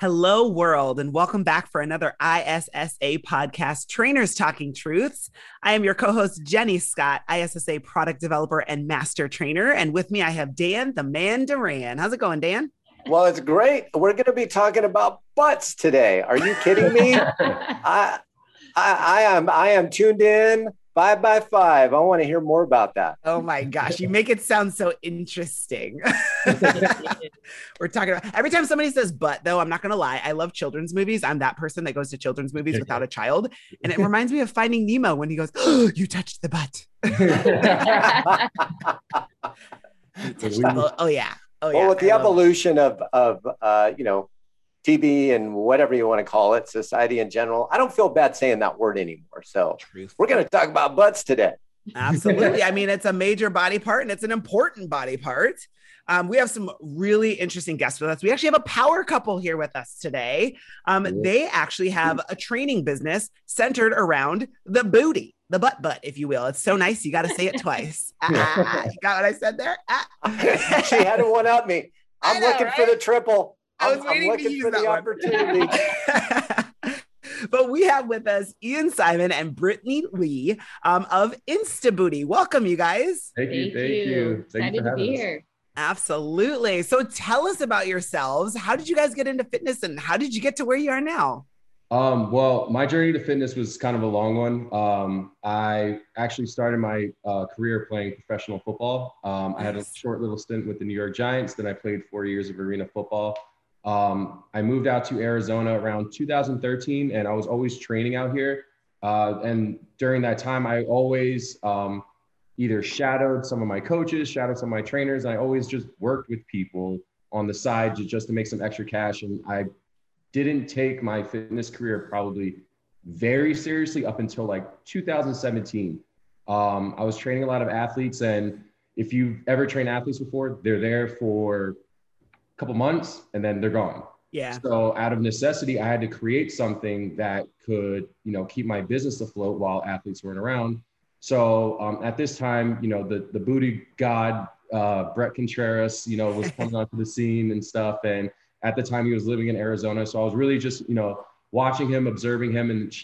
Hello, world, and welcome back for another ISSA podcast, Trainers Talking Truths. I am your co host, Jenny Scott, ISSA product developer and master trainer. And with me, I have Dan, the man Duran. How's it going, Dan? Well, it's great. We're going to be talking about butts today. Are you kidding me? I, I, I am I am tuned in five by five. I want to hear more about that. Oh my gosh, you make it sound so interesting. We're talking about every time somebody says butt, though, I'm not gonna lie. I love children's movies. I'm that person that goes to children's movies without a child. And it reminds me of finding Nemo when he goes, oh, you touched the butt. oh, oh, yeah. Oh yeah. Well, with the evolution of of uh, you know TV and whatever you want to call it, society in general. I don't feel bad saying that word anymore. So Truth. we're going to talk about butts today. Absolutely. I mean, it's a major body part and it's an important body part. Um, we have some really interesting guests with us. We actually have a power couple here with us today. Um, they actually have a training business centered around the booty, the butt butt, if you will. It's so nice. You got to say it twice. ah, you got what I said there? Ah. she had one up me. I'm know, looking right? for the triple. I was I'm, waiting I'm looking to use for the opportunity. but we have with us Ian Simon and Brittany Lee um, of Instabooty. Welcome, you guys. Thank you. Thank, thank you. you. Thank Excited to be us. here. Absolutely. So tell us about yourselves. How did you guys get into fitness and how did you get to where you are now? Um, well, my journey to fitness was kind of a long one. Um, I actually started my uh, career playing professional football. Um, nice. I had a short little stint with the New York Giants. Then I played four years of arena football. Um, I moved out to Arizona around 2013, and I was always training out here. Uh, and during that time, I always um, either shadowed some of my coaches, shadowed some of my trainers. I always just worked with people on the side to, just to make some extra cash. And I didn't take my fitness career probably very seriously up until like 2017. Um, I was training a lot of athletes, and if you've ever trained athletes before, they're there for couple months and then they're gone. Yeah. So out of necessity, I had to create something that could, you know, keep my business afloat while athletes weren't around. So um, at this time, you know, the the booty god uh, Bret Contreras, you know, was coming onto the scene and stuff. And at the time, he was living in Arizona, so I was really just, you know, watching him, observing him, and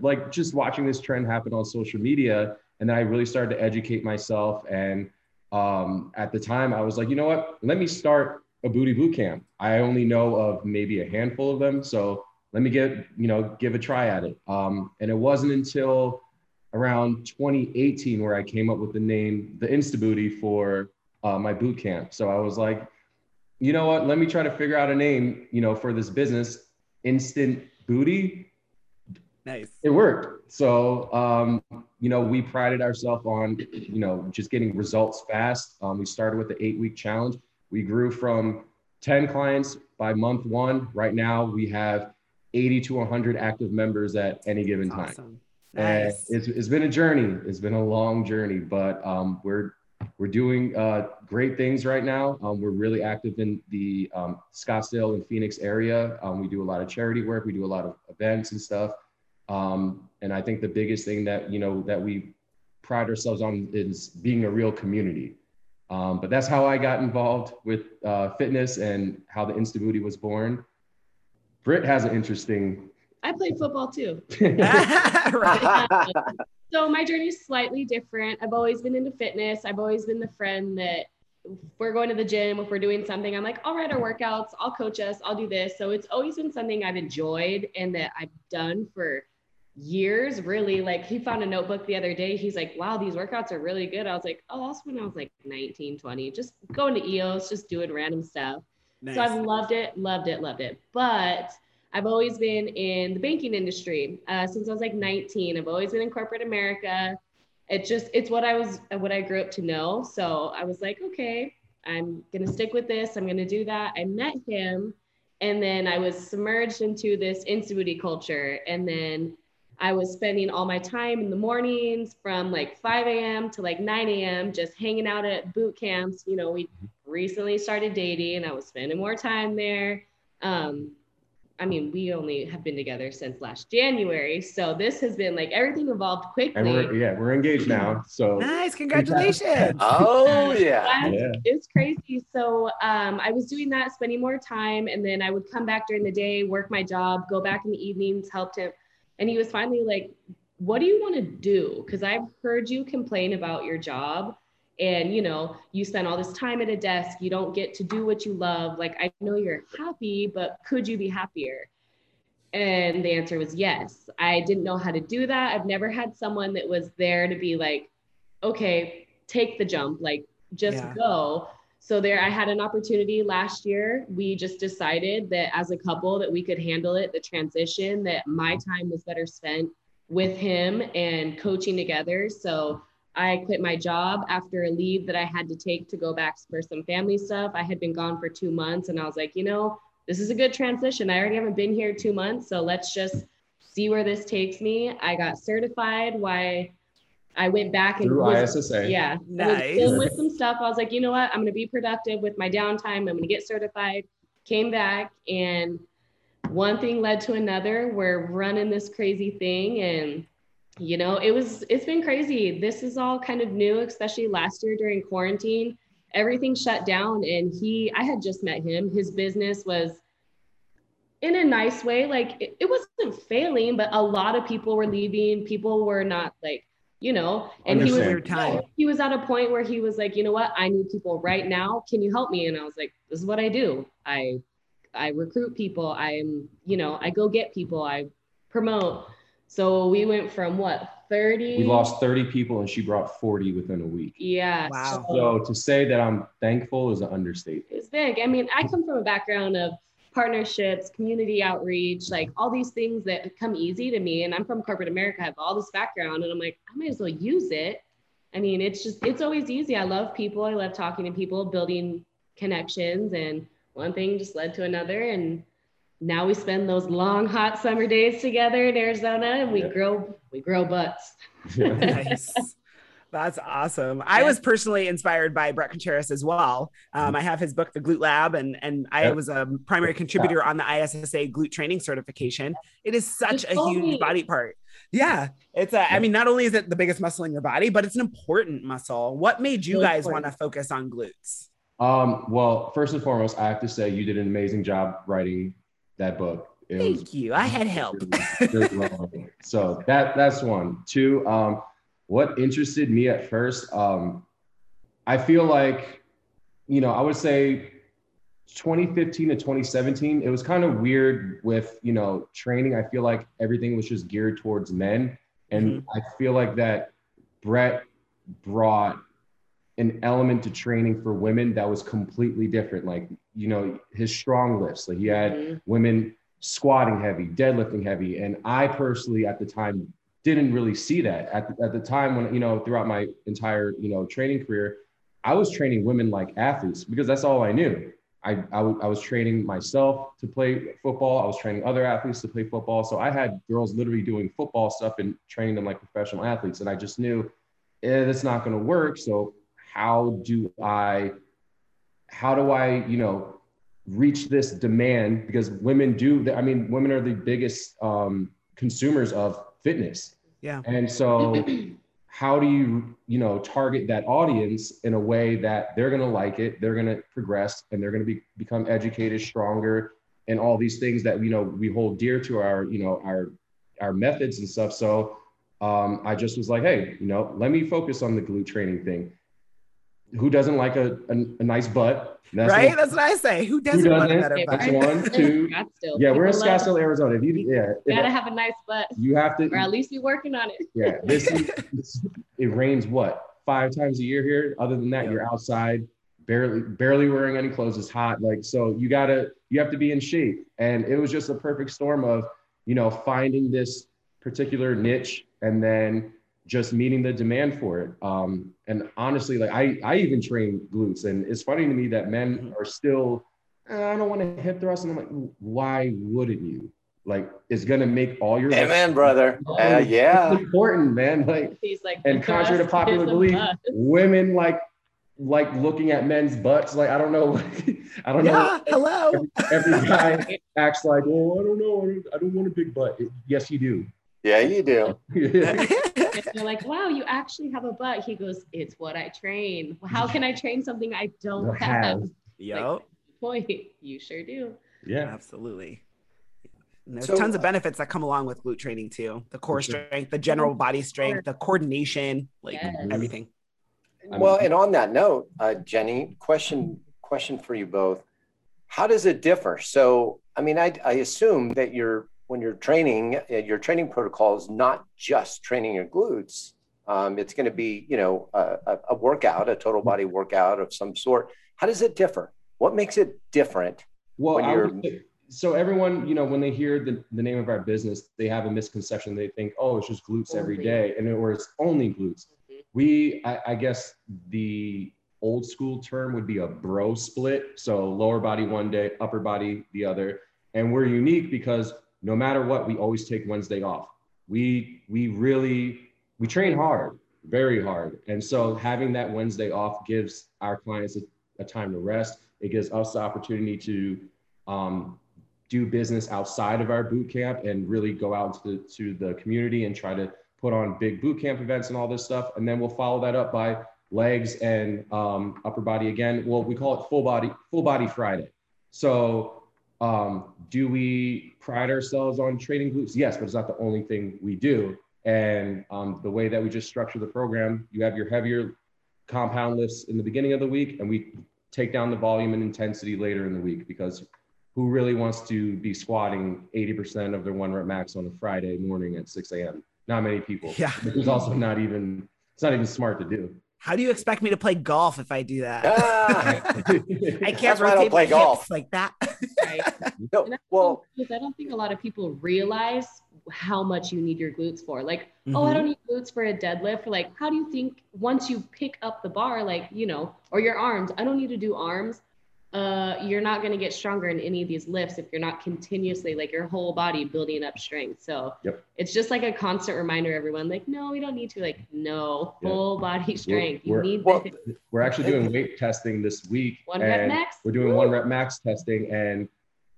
like just watching this trend happen on social media. And then I really started to educate myself. And um, at the time, I was like, you know what? Let me start a booty boot camp. I only know of maybe a handful of them. So let me get, you know, give a try at it. Um, and it wasn't until around 2018 where I came up with the name, the Insta Booty for uh, my boot camp. So I was like, you know what, let me try to figure out a name, you know, for this business, Instant Booty. Nice. It worked. So, um, you know, we prided ourselves on, you know, just getting results fast. Um, we started with the eight week challenge we grew from 10 clients by month one. Right now, we have 80 to 100 active members at any given time. Awesome. Nice. And it's, it's been a journey. It's been a long journey, but um, we're we're doing uh, great things right now. Um, we're really active in the um, Scottsdale and Phoenix area. Um, we do a lot of charity work. We do a lot of events and stuff. Um, and I think the biggest thing that you know that we pride ourselves on is being a real community. Um, but that's how I got involved with uh, fitness and how the Instabooty was born. Britt has an interesting. I played football too. so my journey is slightly different. I've always been into fitness. I've always been the friend that if we're going to the gym, if we're doing something, I'm like, I'll write our workouts, I'll coach us, I'll do this. So it's always been something I've enjoyed and that I've done for years really like he found a notebook the other day he's like wow these workouts are really good i was like oh that's when i was like 19 20 just going to eos just doing random stuff nice. so i've loved it loved it loved it but i've always been in the banking industry uh, since i was like 19 i've always been in corporate america it just it's what i was what i grew up to know so i was like okay I'm to stick with this. I'm to do that. I met him and then I was submerged into this Instabooty culture. And then I was spending all my time in the mornings from like 5 a.m. to like 9 a.m. just hanging out at boot camps. You know, we recently started dating and I was spending more time there. Um, I mean, we only have been together since last January. So this has been like everything evolved quickly. And we're, yeah, we're engaged now. So nice. Congratulations. oh, yeah. Yeah. It's crazy. So um, I was doing that, spending more time. And then I would come back during the day, work my job, go back in the evenings, helped him. And he was finally like, What do you want to do? Because I've heard you complain about your job. And you know you spend all this time at a desk. You don't get to do what you love. Like i know you're happy but could you be happier? And the answer was yes. I didn't know how to do that. I've never had someone that was there to be like okay take the jump. Like just Yeah. go so there i had an opportunity last year we just decided that as a couple that we could handle it the transition that my time was better spent with him and coaching together so I quit my job after a leave that I had to take to go back for some family stuff. I had been gone for two months and I was like, you know, this is a good transition. I already haven't been here two months. So let's just see where this takes me. I got certified. Why I went back and Through was- ISSA. yeah. I was with some stuff. I was like, you know what? I'm going to be productive with my downtime. I'm going to get certified. Came back and one thing led to another. We're running this crazy thing and you know, it was it's been crazy. This is all kind of new, especially last year during quarantine. Everything shut down and he I had just met him. His business was in a nice way like it, it wasn't failing but a lot of people were leaving people were not like you know and he was time. he was at a point where he was like, you know what, I need people right now. Can you help me? And I was like, this is what I do. I I recruit people. I'm, you know, I go get people. I promote. So we went from what 30. We lost 30 people and she brought 40 within a week. Yeah. Wow. So to say that I'm thankful is an understatement. it's big. I mean, I come from a background of partnerships, community outreach, like all these things that come easy to me. And I'm from corporate America, I have all this background, and I'm like, I might as well use it. I mean, it's just, it's always easy. I love people. I love talking to people, building connections. And one thing just led to another. And now we spend those long, hot summer days together in Arizona and we Yeah. grow, we grow butts. nice. That's awesome. I was personally inspired by Bret Contreras as well. Um, I have his book, The Glute Lab, and and I was a primary contributor on the ISSA glute training certification. It is such a huge body part. Yeah, it's a. I mean, not only is it the biggest muscle in your body, but it's an important muscle. What made you guys want to focus on glutes? Um, well, first and foremost, I have to say you did an amazing job writing that book. It was Thank you. I had help. really- really well written. so that that's one. Two, um, what interested me at first, um, I feel like, you know, I would say 2015 to 2017, it was kind of weird with, you know, training. I feel like everything was just geared towards men. And I feel like that Bret brought an element to training for women that was completely different. Like, you know, his strong lifts, like he had Mhm. women squatting heavy, deadlifting heavy. And I personally at the time didn't really see that. At the, at the time when, you know, throughout my entire, you know, training career, I was training women like athletes because that's all I knew. I, I, w- I was training myself to play football. I was training other athletes to play football. So I had girls literally doing football stuff and training them like professional athletes. And I just knew eh, that's not going to work. So how do I, how do I, you know, reach this demand because women do, I mean, women are the biggest um, consumers of fitness. Yeah. And so how do you, you know, target that audience in a way that they're going to like it, they're going to progress and they're going to be, become educated, stronger, and all these things that, you know, we hold dear to our, you know, our, our methods and stuff. So um, I just was like, hey, you know, let me focus on the glute training thing. Who doesn't like a, a, a nice butt? That's right? one- That's what I say. Who doesn't want a doesn't? better butt? That's one, two. Scottsdale. Yeah, we're in People love- Scottsdale, Arizona. If you, yeah, if- Gotta have a nice butt, you have to. or at least be working on it. Yeah, this is this, it rains what five times a year here. Other than that, Yeah. you're outside, barely barely wearing any clothes. It's hot, like so. You gotta you have to be in shape, and it was just a perfect storm of you know finding this particular niche and then just meeting the demand for it. Um, and honestly, like I, I even train glutes, and it's funny to me that men Mhm. are still, "Uh, I don't want to hip thrust, and I'm like, why wouldn't you? Like, it's gonna make all your Amen, brother. Uh, yeah. It's important, man. Like, He's like, and contrary to popular belief, must. women like like looking at men's butts. Like, I don't know, I don't know. Hello. Every guy acts like, oh, I don't know, I don't, I don't want a big butt. yes, you do. Yeah, you do. And you're like, wow, you actually have a butt. He goes, it's what I train. How can I train something I don't Don't have? have. Yo, Point. You sure do. yeah. absolutely. And there's So- tons of benefits that come along with glute training too. The core strength, the general body strength, the coordination, like Yes. everything. Well, and on that note, uh, Jenny, question question for you both: How does it differ? So, I mean, I, I assume that you're when you're training, uh, your training protocol is not just training your glutes. Um, it's going to be, you know, a, a, a workout, a total body workout of some sort. How does it differ? What makes it different? Well, when you're- would say- so everyone, you know, when they hear the, the name of our business, they have a misconception. They think, oh, it's just glutes every Only. day, and it, or it's only glutes. We, I, I guess, the old school term would be a bro split. So lower body one day, upper body the other, and we're unique because no matter what, we always take Wednesday off. We we really we train hard, very hard, and so having that Wednesday off gives our clients a, a time to rest. It gives us the opportunity to um, do business outside of our boot camp and really go out to the, to the community and try to put on big boot camp events and all this stuff. And then we'll follow that up by legs and um, upper body again. Well, we call it full body, full body Friday. So um, do we pride ourselves on training glutes? Yes, but it's not the only thing we do. And um, the way that we just structure the program, you have your heavier compound lifts in the beginning of the week, and we take down the volume and intensity later in the week because who really wants to be squatting 80% of their one rep max on a Friday morning at 6 a.m.? Not many people. Yeah. It's also not even, it's not even smart to do. How do you expect me to play golf if I do that? Ah, I can't That's why I don't rotate play my golf. hips like that. Right. no, I well, think, I don't think a lot of people realize how much you need your glutes for. Like, oh, I Mhm. don't need glutes for a deadlift. Like, how do you think once you pick up the bar, like, you know, or your arms, I don't need to do arms. Uh, you're not going to get stronger in any of these lifts if you're not continuously like your whole body building up strength. So Yep. it's just like a constant reminder, everyone, like, no, we don't need to, like, no, full body strength. You we're- need well. We're actually doing weight testing this week. One rep max? We're doing Woo! one rep max testing. And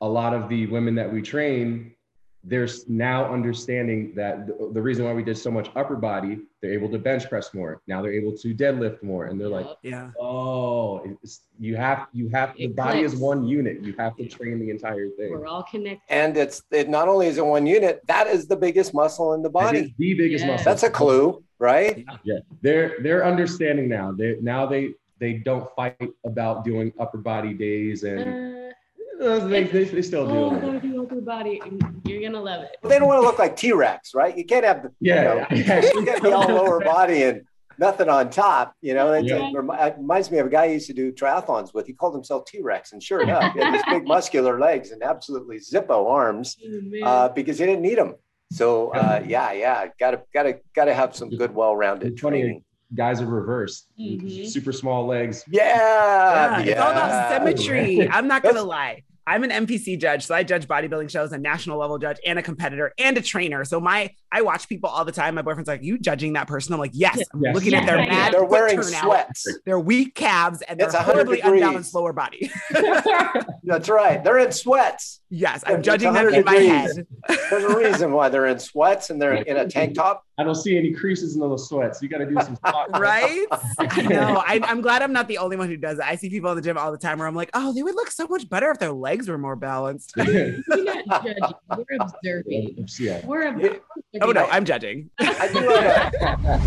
a lot of the women that we train, there's now understanding that the, the reason why we did so much upper body, they're able to bench press more. Now they're able to deadlift more. And they're like, Yeah. oh, it's, you have, you have, the It body is one unit. You have to train the entire thing. we're all connected. and it's it not only is it one unit, that is the biggest muscle in the That is body. the biggest Yeah. muscle. That's a clue, right? Yeah, they're they're understanding now. They now they they don't fight about doing upper body days and uh, they, they, they still do. a oh, little gotta bit. do upper body. You're gonna love it. They don't want to look like T Rex, right? You can't have the Yeah, you know, you got to be all lower body and nothing on top. You know, it, Yeah. it reminds me of a guy I used to do triathlons with. He called himself T Rex, and sure enough, he had these big muscular legs and absolutely zippo arms Oh, uh, because he didn't need them. So uh, yeah, yeah, gotta gotta gotta have some good, well-rounded It's funny. training. Guys are reversed. Mhm. Super small legs. Yeah, Yeah, it's all about symmetry. I'm not gonna lie. I'm an NPC judge, so I judge bodybuilding shows, a national level judge, and a competitor and a trainer. So my I watch people all the time. My boyfriend's like, "You judging that person?" I'm like, "Yes." I'm Yes. looking at their Yeah. mad They're wearing turnout, sweats. their weak calves, and their It's 100 horribly degrees. unbalanced lower body. That's right. They're in sweats. yes, I'm it's judging them 100 in my head. There's a reason why they're in sweats and they're in a tank top. I don't see any creases in those sweats. You got to do some squat. Right? I know. I, I'm glad I'm not the only one who does it. I see people in the gym all the time where I'm like, oh, they would look so much better if their legs were more balanced. We're not judging. We're observing. yeah. We're observing. oh no, I'm judging. I do have a-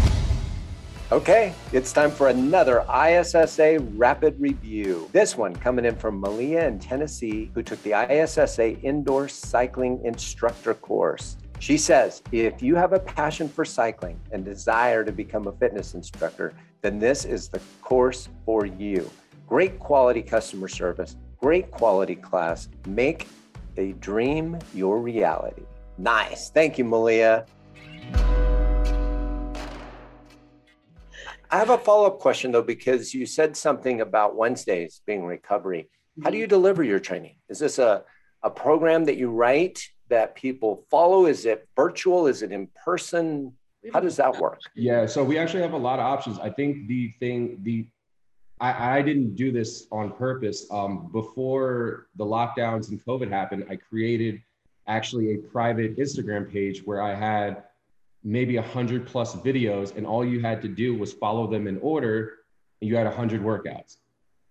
Okay, it's time for another ISSA rapid review. This one coming in from Malia in Tennessee, who took the ISSA indoor cycling instructor course. She says, if you have a passion for cycling and desire to become a fitness instructor, then this is the course for you. Great quality customer service, great quality class. Make a dream your reality. Nice. Thank you, Malia. I have a follow up question though, because you said something about Wednesdays being recovery. How do you mm-hmm. deliver your training? Is this a, a program that you write that people follow? Is it virtual? Is it in person? How does that work? Yeah, so we actually have a lot of options. I think the thing, the I, I didn't do this on purpose. Um, before the lockdowns and COVID happened, I created actually a private Instagram page where I had maybe a hundred plus videos, and all you had to do was follow them in order, and you had a hundred workouts.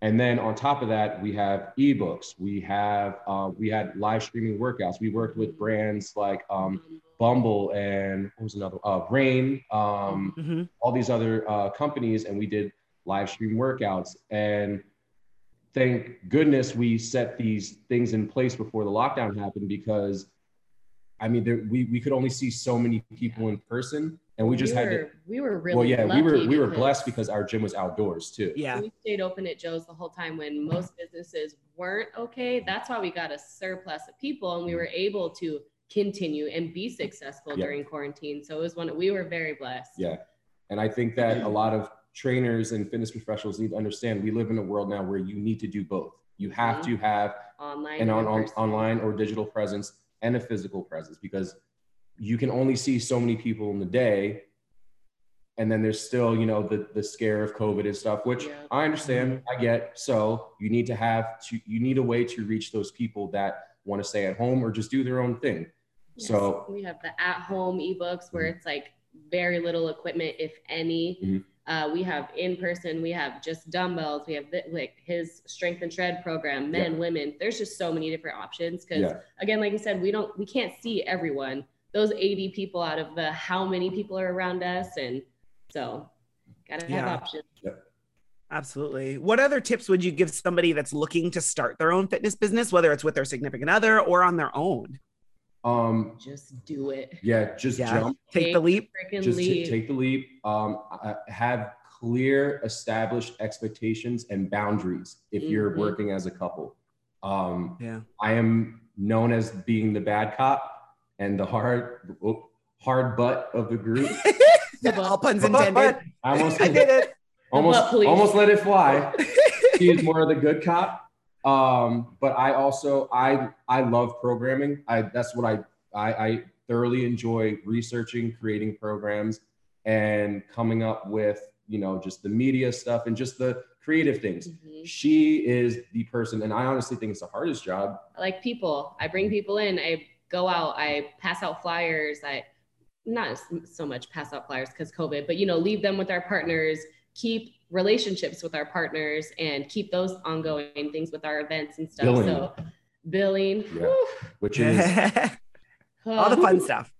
And then on top of that, we have ebooks. We have uh, we had live streaming workouts. We worked with brands like um, Bumble and what was another uh, Rain, um, Mm-hmm. all these other uh, companies, and we did live stream workouts. And thank goodness we set these things in place before the lockdown happened because, I mean, there, we we could only see so many people in person, and we just we had were, to. we were really Well, yeah, we were we were blessed because our gym was outdoors too. Yeah. we stayed open at Joe's the whole time when most businesses weren't okay. That's why we got a surplus of people and we mm-hmm. were able to continue and be successful Yeah. during quarantine. So it was one we were very blessed. Yeah. And I think that a lot of trainers and fitness professionals need to understand we live in a world now where you need to do both. You have Mhm. to have Online an on, on, online or digital presence and a physical presence because you can only see so many people in the day. And then there's still, you know, the, the scare of COVID and stuff, which Yeah. I understand, I get. So you need to have to, you need a way to reach those people that want to stay at home or just do their own thing. Yes. So- we have the at-home ebooks where Mhm. it's like very little equipment, if any. Uh, we have in person. We have just dumbbells. We have the, like his strength and shred program, men, women. There's just so many different options because Yeah. again, like I said, we don't we can't see everyone. Those 80 people out of the how many people are around us, and so gotta have Yeah. options. Absolutely. What other tips would you give somebody that's looking to start their own fitness business, whether it's with their significant other or on their own? Um, Just do it. yeah, just Yeah. jump. Take the leap. Just ta- leave. take the leap um, have clear established expectations and boundaries if you're Mhm. working as a couple um, Yeah. i am known as being the bad cop and the hard oh, hard butt of the group All puns intended. but i almost I did it. almost almost let it fly he is more of the good cop um, but i also i i love programming i that's what i i, I thoroughly enjoy researching creating programs and coming up with you know just the media stuff and just the creative things Mhm. she is the person and i honestly think it's the hardest job I like people. I bring people in. I go out. I pass out flyers. I not so much pass out flyers because COVID, but you know, leave them with our partners. Keep relationships with our partners and keep those ongoing things with our events and stuff. Billing. So billing, Yeah. which is All the fun stuff.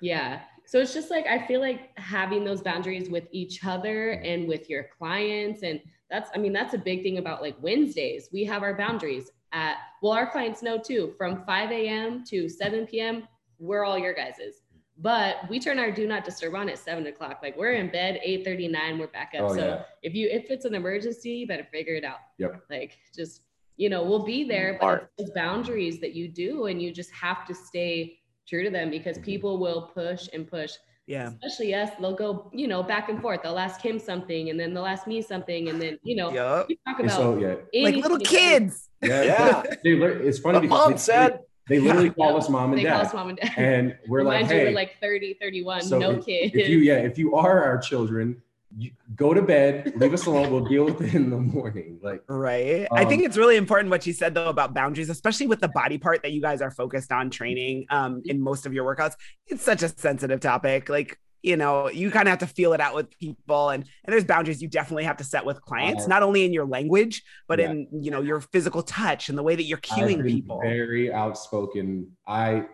yeah. So it's just like I feel like having those boundaries with each other and with your clients and that's I mean that's a big thing about like Wednesdays. We have our boundaries at well our clients know too from 5 a.m. to 7 p.m. we're all your guys's. But we turn our do not disturb on at seven o'clock. Like we're in bed 8:39, we're back up. oh so yeah if you if it's an emergency, you better figure it out. Yep. Like just you know we'll be there, but Smart. it's those boundaries that you do, and you just have to stay true to them because Mhm. people will push and push. Yeah. Especially us, they'll go you know back and forth. They'll ask him something, and then they'll ask me something, and then you know Yup. we talk about so yeah Like little kids. yeah, Yeah. They, lear- it's funny But because mom they, said, they literally Yeah. call us mom and They call dad us mom and dad. and we're like hey we're like 30, 31, So no if- kids. if you yeah if you are our children you go to bed leave us alone we'll deal with it in the morning like Right. I Um, think it's really important what you said though about boundaries, especially with the body part that you guys are focused on training um, in most of your workouts. It's such a sensitive topic. Like, you know, you kind of have to feel it out with people and and there's boundaries you definitely have to set with clients, Uh, not only in your language, but Yeah. in, you know, your physical touch and the way that you're I've cueing people. very outspoken i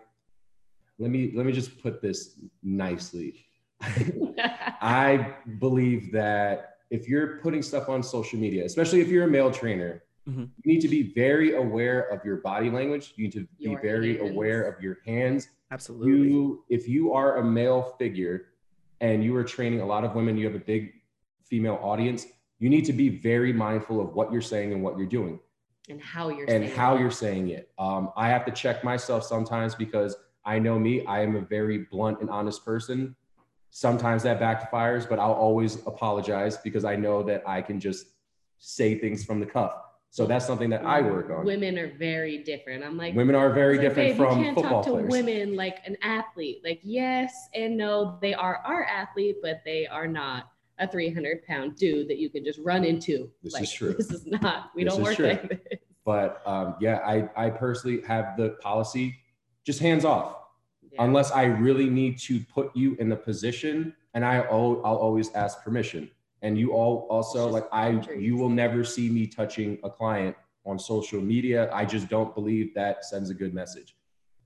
let me let me just put this nicely I believe that if you're putting stuff on social media, especially if you're a male trainer, Mhm. you need to be very aware of your body language. You need to be Your very hands. aware of your hands. Absolutely. You, if you are a male figure and you are training a lot of women, you have a big female audience. You need to be very mindful of what you're saying and what you're doing and how you're and saying how it. you're saying it. Um, I have to check myself sometimes because I know me. I am a very blunt and honest person. sometimes that backfires, but I'll always apologize because I know that I can just say things from the cuff. So that's something that I work on. Women are very different. I'm like, Women are very It's like, different babe, from you can't football talk to players. women like an athlete. Like, yes and no, they are our athlete, but they are not a 300 pound dude that you can just run into. This like, is true. This is not, we This don't work true. like this. But um, yeah, I, I personally have the policy just hands off. Yeah. unless I really need to put you in the position, and I I'll always ask permission. And you all also like I you will never see me touching a client on social media. I just don't believe that sends a good message.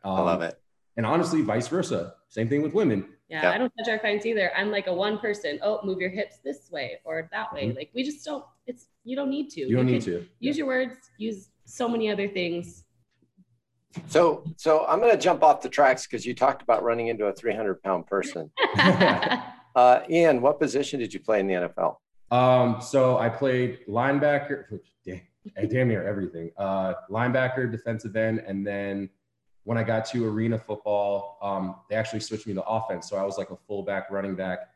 Um, I love it. And honestly, vice versa. Same thing with women. Yeah, Yeah. I don't touch our clients either. I'm like a one person. Oh, move your hips this way or that way. Mhm. Like we just don't. It's you don't need to. You don't need to. use your words. Use so many other things. So, so I'm going to jump off the tracks because you talked about running into a 300 pound person. Uh, Ian, what position did you play in the NFL? Um, so I played linebacker, damn, damn near everything. Uh, linebacker, defensive end, and then when I got to arena football, um, they actually switched me to offense. So I was like a fullback, running back.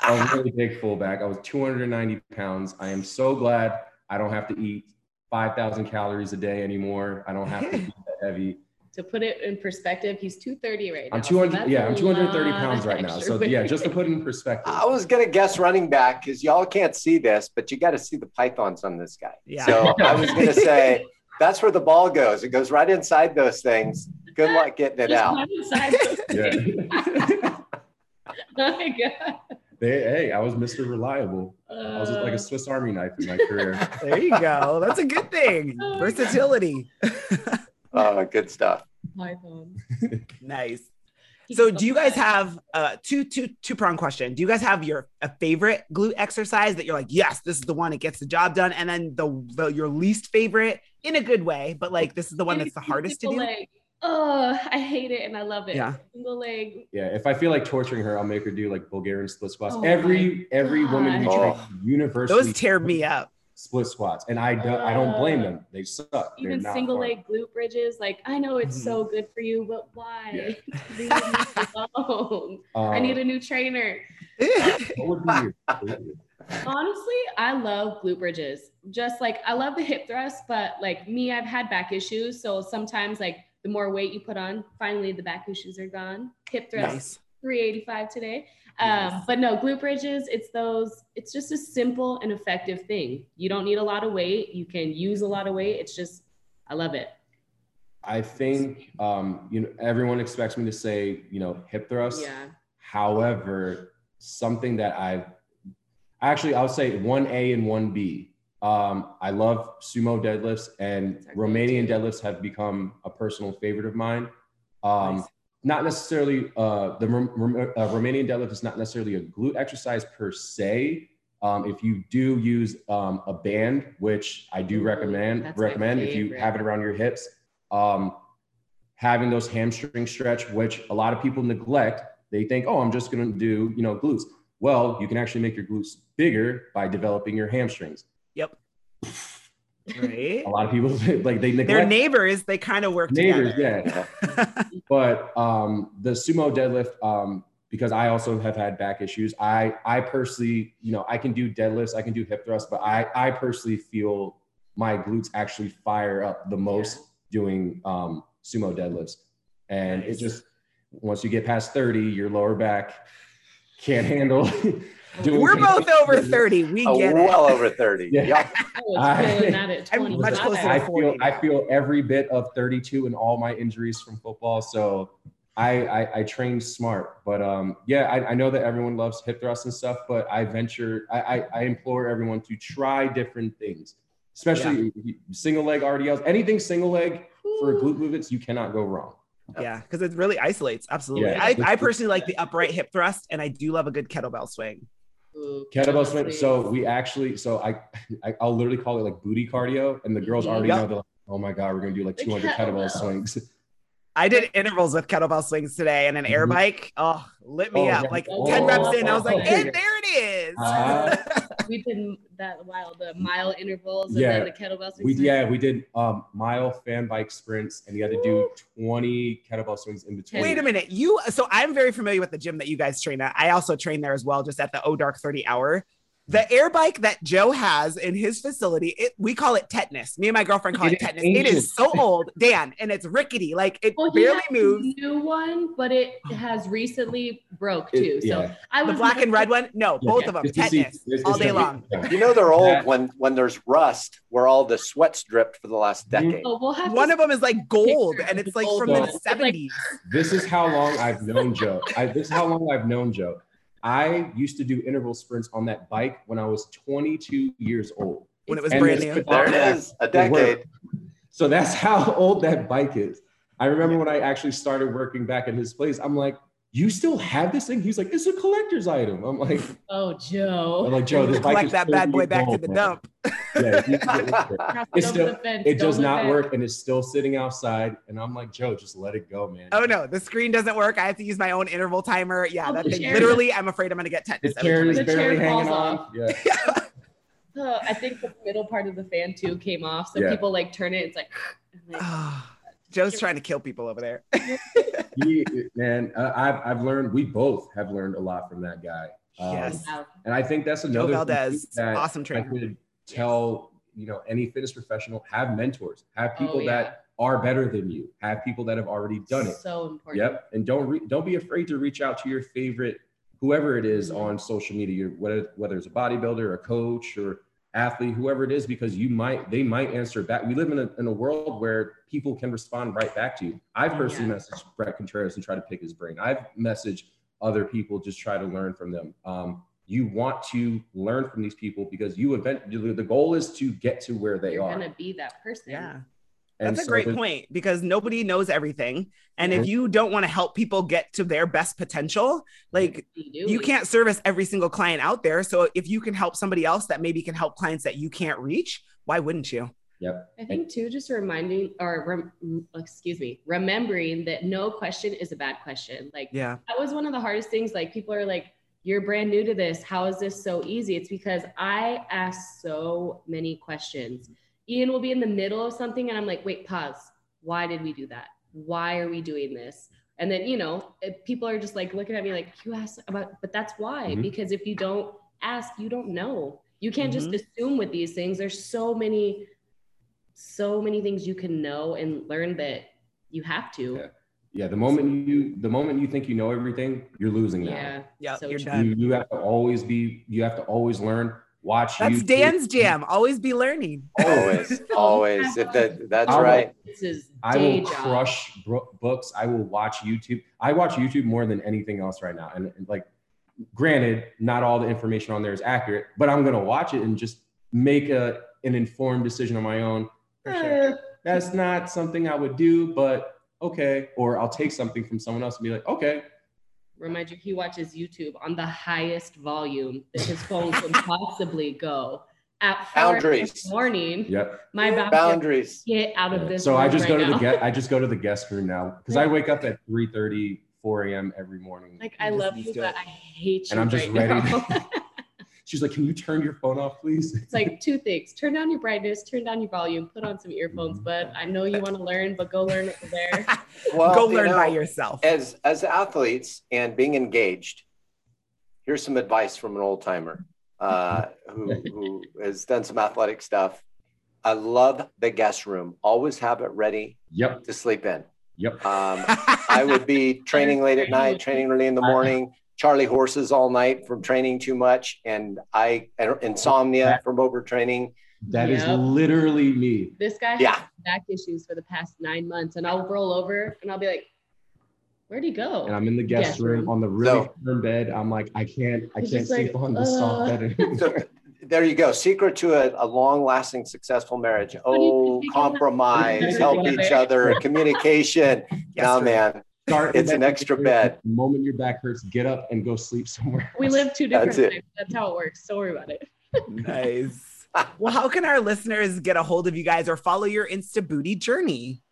I was a really big fullback. I was 290 pounds. I am so glad I don't have to eat 5,000 calories a day anymore. I don't have to be that heavy. To put it in perspective, he's 230 right now. I'm 200. that's yeah, a I'm 230 pounds right now. So yeah, just to put it in perspective. I was going to guess running back because y'all can't see this, but you got to see the pythons on this guy. Yeah. So I was going to say that's where the ball goes. It goes right inside those things. Good luck getting it Just out. inside Yeah. things. oh my god. They, hey, I was Mr. Reliable. I was like Uh, a Swiss Army knife in my career. There you go. That's a good thing. Versatility. Oh, good stuff. Python. nice. So do you guys have uh two two two prong question? Do you guys have your a favorite glute exercise that you're like, yes, this is the one that gets the job done, and then the, the your least favorite in a good way, but like this is the one that's the hardest to do? Leg. Oh, I hate it and I love it. Yeah. Single leg. Yeah, if I feel like torturing her, I'll make her do like Bulgarian split squats. Oh every every woman we God. train Oh. universally Those tear me up. Split squats, and I don't I don't blame them. They suck. They're Even not single fun. leg glute bridges. Like I know it's so good for you, but why? Yeah. Leave me alone. I Um, need a new trainer. what would be your- what would be your- Honestly, I love glute bridges. Just like I love the hip thrust, but like me, I've had back issues. So sometimes like the more weight you put on, finally the back issues are gone. Hip thrust, nice. 385 today. Um, Nice. but no, glute bridges, it's those, it's just a simple and effective thing. You don't need a lot of weight. You can use a lot of weight. It's just, I love it. I think um, you know everyone expects me to say you know hip thrust. Yeah. However, something that I've actually I'll say one A and one B. Um, I love sumo deadlifts and Romanian deadlifts have become a personal favorite of mine. Um. Not necessarily uh, the Rom- Rom- uh, Romanian deadlift is not necessarily a glute exercise per se. Um, if you do use um, a band, which I do recommend, that's recommend if you have it around your hips, um, having those hamstring stretch, which a lot of people neglect. They think, oh, I'm just going to do, you know, glutes. Well, you can actually make your glutes bigger by developing your hamstrings. Yep. Right. A lot of people like they neglect They're neighbors. They kind of work neighbors, together. yeah. But um, the sumo deadlift, um, because I also have had back issues. I I personally, you know, I can do deadlifts, I can do hip thrusts, but I I personally feel my glutes actually fire up the most doing um, sumo deadlifts, and Nice. it just once you get past thirty, your lower back can't handle. doing We're both over 30. We Oh, get well it. over 30. Yeah. Y'all- I was I- feeling that at I'm much closer to I feel 40 I feel every bit of 32 in all my injuries from football. So I I, I train smart, but um yeah, I, I know that everyone loves hip thrusts and stuff, but I venture I I, I implore everyone to try different things, especially single leg RDLs, anything single leg for glute movements, you cannot go wrong. Yeah, because it really isolates. Absolutely. Yeah. I, I personally like the upright hip thrust, and I do love a good kettlebell swing. Ooh, Kettlebell swing. So we actually, so I, I I'll literally call it like booty cardio, and the girls already Yep. know they're like, oh my god, we're gonna do like 200 kettlebell kettlebell. swings. I did intervals with kettlebell swings today and an air Mhm. bike. Oh, lit me Oh, up. yeah. Like Oh, 10 reps in, I was like, okay. and there it is. Uh-huh. we did that while the mile intervals and Yeah. then the kettlebell swings. We yeah, we did um mile fan bike sprints and you had to do 20 kettlebell swings in between. Wait a minute. You so I'm very familiar with the gym that you guys train at. I also train there as well, just at the O Dark 30 hour. The air bike that Joe has in his facility, it we call it tetanus. Me and my girlfriend call it, It is tetanus. It ancient. is so old, Dan, and it's rickety. Like it Well, he barely a moves. New one, but it has recently broke It- too. so yeah. I The black and red one? No, Yeah, both of them. it's see- Tetanus it's- all day long. You know they're old That- when when there's rust where all the sweat's dripped for the last Mhm. decade. Oh, we'll have One of them is like gold, and it's like from one. the It's like- 70s. This is how long I've known Joe. I, this is how long I've known Joe. I used to do interval sprints on that bike when I was 22 years old. when it was And brand new. There it is, a decade. So that's how old that bike is. I remember when I actually started working back at his place. I'm like, "You still have this thing?" He's like, "It's a collector's item." I'm like, Oh, Joe. "I'm like Joe, this bike Collect is that bad boy years back to the man." dump. Yeah, you can get it. It's still- it does not the work, and it's still sitting outside. And I'm like, Joe, just let it go, man. Oh no, the screen doesn't work. I have to use my own interval timer. Yeah, Oh, that thing chair- literally, I'm afraid I'm gonna get tetanus. The chair I is The do it. barely chair hanging falls on. Yeah. Uh, I think the middle part of the fan too came off, so Yeah. people like turn it. It's like, like, Ah, Joe's trying to kill people over there. He, man, uh, I've I've learned. We both have learned a lot from that guy. Um, Yes. And I think that's Joe another thing Valdez, that awesome I trainer. could tell you know any fitness professional have mentors, have people Oh, yeah. that are better than you, have people that have already done it. So important. Yep, and don't re- don't be afraid to reach out to your favorite whoever it is on social media, whether whether it's a bodybuilder, a coach, or athlete, whoever it is, because you might they might answer back. We live in a, in a world where people can respond right back to you. I've personally Yeah. messaged Bret Contreras and try to pick his brain. I've messaged other people, just try to learn from them. Um, you want to learn from these people because you event the goal is to get to where they are. You're are. gonna be that person. Yeah. And That's a so great point because nobody knows everything. And if Mhm. you don't want to help people get to their best potential, like You, you can't service every single client out there. So if you can help somebody else that maybe can help clients that you can't reach, why wouldn't you? Yep. I think too, just reminding or rem, excuse me, remembering that no question is a bad question. Like Yeah. that was one of the hardest things. Like people are like, "You're brand new to this. How is this so easy?" It's because I ask so many questions. Ian will be in the middle of something, and I'm like, "Wait, pause. Why did we do that? Why are we doing this?" And then you know, people are just like looking at me like, "You asked about," but that's why. Mhm. Because if you don't ask, you don't know. You can't Mhm. just assume with these things. There's so many, so many things you can know and learn that you have to. Yeah. Yeah, the moment you the moment you think you know everything, you're losing now. Yeah. Yeah, so you're true. done. You, you have to always be you have to always learn watch That's YouTube. Dan's jam. Always be learning. Always, always. If that, that's I will- right. This is I will job. crush bro- books. I will watch YouTube. I watch YouTube more than anything else right now. And, and, like, granted, not all the information on there is accurate, but I'm gonna watch it and just make a an informed decision on my own. For sure. Eh, that's not something I would do, but okay. Or I'll take something from someone else and be like, okay, Remind you, he watches YouTube on the highest volume that his phone can possibly go. At four Boundaries. this morning, yep. my boundaries. Boundaries. Get out of this. So I just right go to now. the guest. I just go to the guest room now because I wake up at 3:30, 4 a.m. every morning. Like I love you, to but it. I hate you. And I'm just right ready now. to- She's like, "Can you turn your phone off, please?" it's like two things: turn down your brightness, turn down your volume, put on some earphones. Mhm. But I know you want to learn, but go learn over there. Well, Go you learn by yourself. As as athletes and being engaged, here's some advice from an old timer uh, who who has done some athletic stuff. I love the guest room. Always have it ready Yep. to sleep in. Yep. Um, I would be training late at night, training early in the morning, Charlie horses all night from training too much, and I and insomnia from overtraining. That is Yep. literally me. This guy Yeah. has back issues for the past nine months, and I'll roll over and I'll be like, "Where'd he go?" And I'm in the guest Guest room room. on the really So- firm bed. I'm like, I can't, I can't just like, sleep on the soft uh. bed. So there you go. Secret to a, a long-lasting, successful marriage. Oh, compromise, help each other, communication. Yes, no, sir. man. Start It's an extra bed. The moment your back hurts, get up and go sleep somewhere. we else. live two different That's it. lives. That's how it works. Don't worry about it. Nice. well, how can our listeners get a hold of you guys or follow your Insta Booty journey?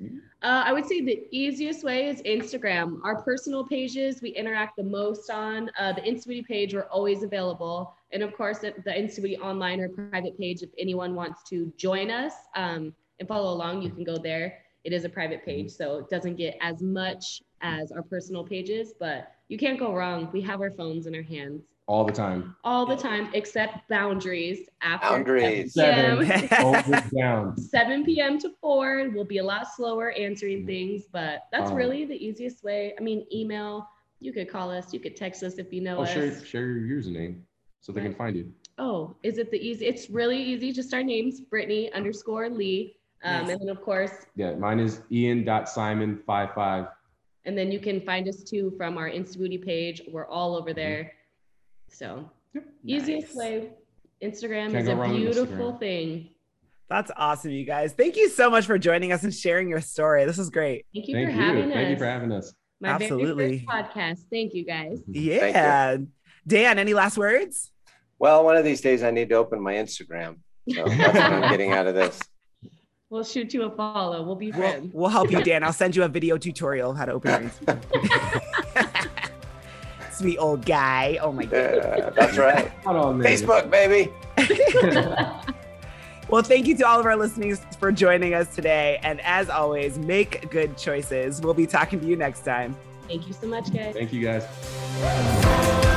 Uh, I would say the easiest way is Instagram. Our personal pages we interact the most on. Uh, the Insta Booty page we're always available, and of course the, the Insta Booty online or private page. If anyone wants to join us um, and follow along, you can go there. It is a private page, so it doesn't get as much as our personal pages, but you can't go wrong. We have our phones in our hands all the time. all the time, except boundaries after Boundaries. 7 p.m. Seven. Down. 7 p.m. to 4. We'll be a lot slower answering things, but that's Um, really the easiest way. I mean, email, you could call us, you could text us if you know Oh, us. share share your username so they can find you. Oh, is it the easy? It's really easy. Just our names, Brittany underscore Lee. Um, Nice. And then, of course, Yeah, mine is Ian.Simon55. and then you can find us too from our Insta Booty page. We're all over there. So, Yep. easiest Nice. way. Instagram Can't is a beautiful Instagram. thing. That's awesome, you guys. Thank you so much for joining us and sharing your story. This is great. Thank you Thank for you. having us. Thank you for having us. My Absolutely. very first podcast. Thank you guys. Yeah. Dan, any last words? Well, one of these days I need to open my Instagram. So that's what I'm getting out of this. We'll shoot you a follow. We'll be We'll, friends. we'll help you, Dan. I'll send you a video tutorial of how to open your Instagram. Sweet old guy. Oh my god. Yeah, that's right. Not on there. Facebook, baby. Well, thank you to all of our listeners for joining us today. And as always, make good choices. We'll be talking to you next time. Thank you so much, guys. Thank you guys.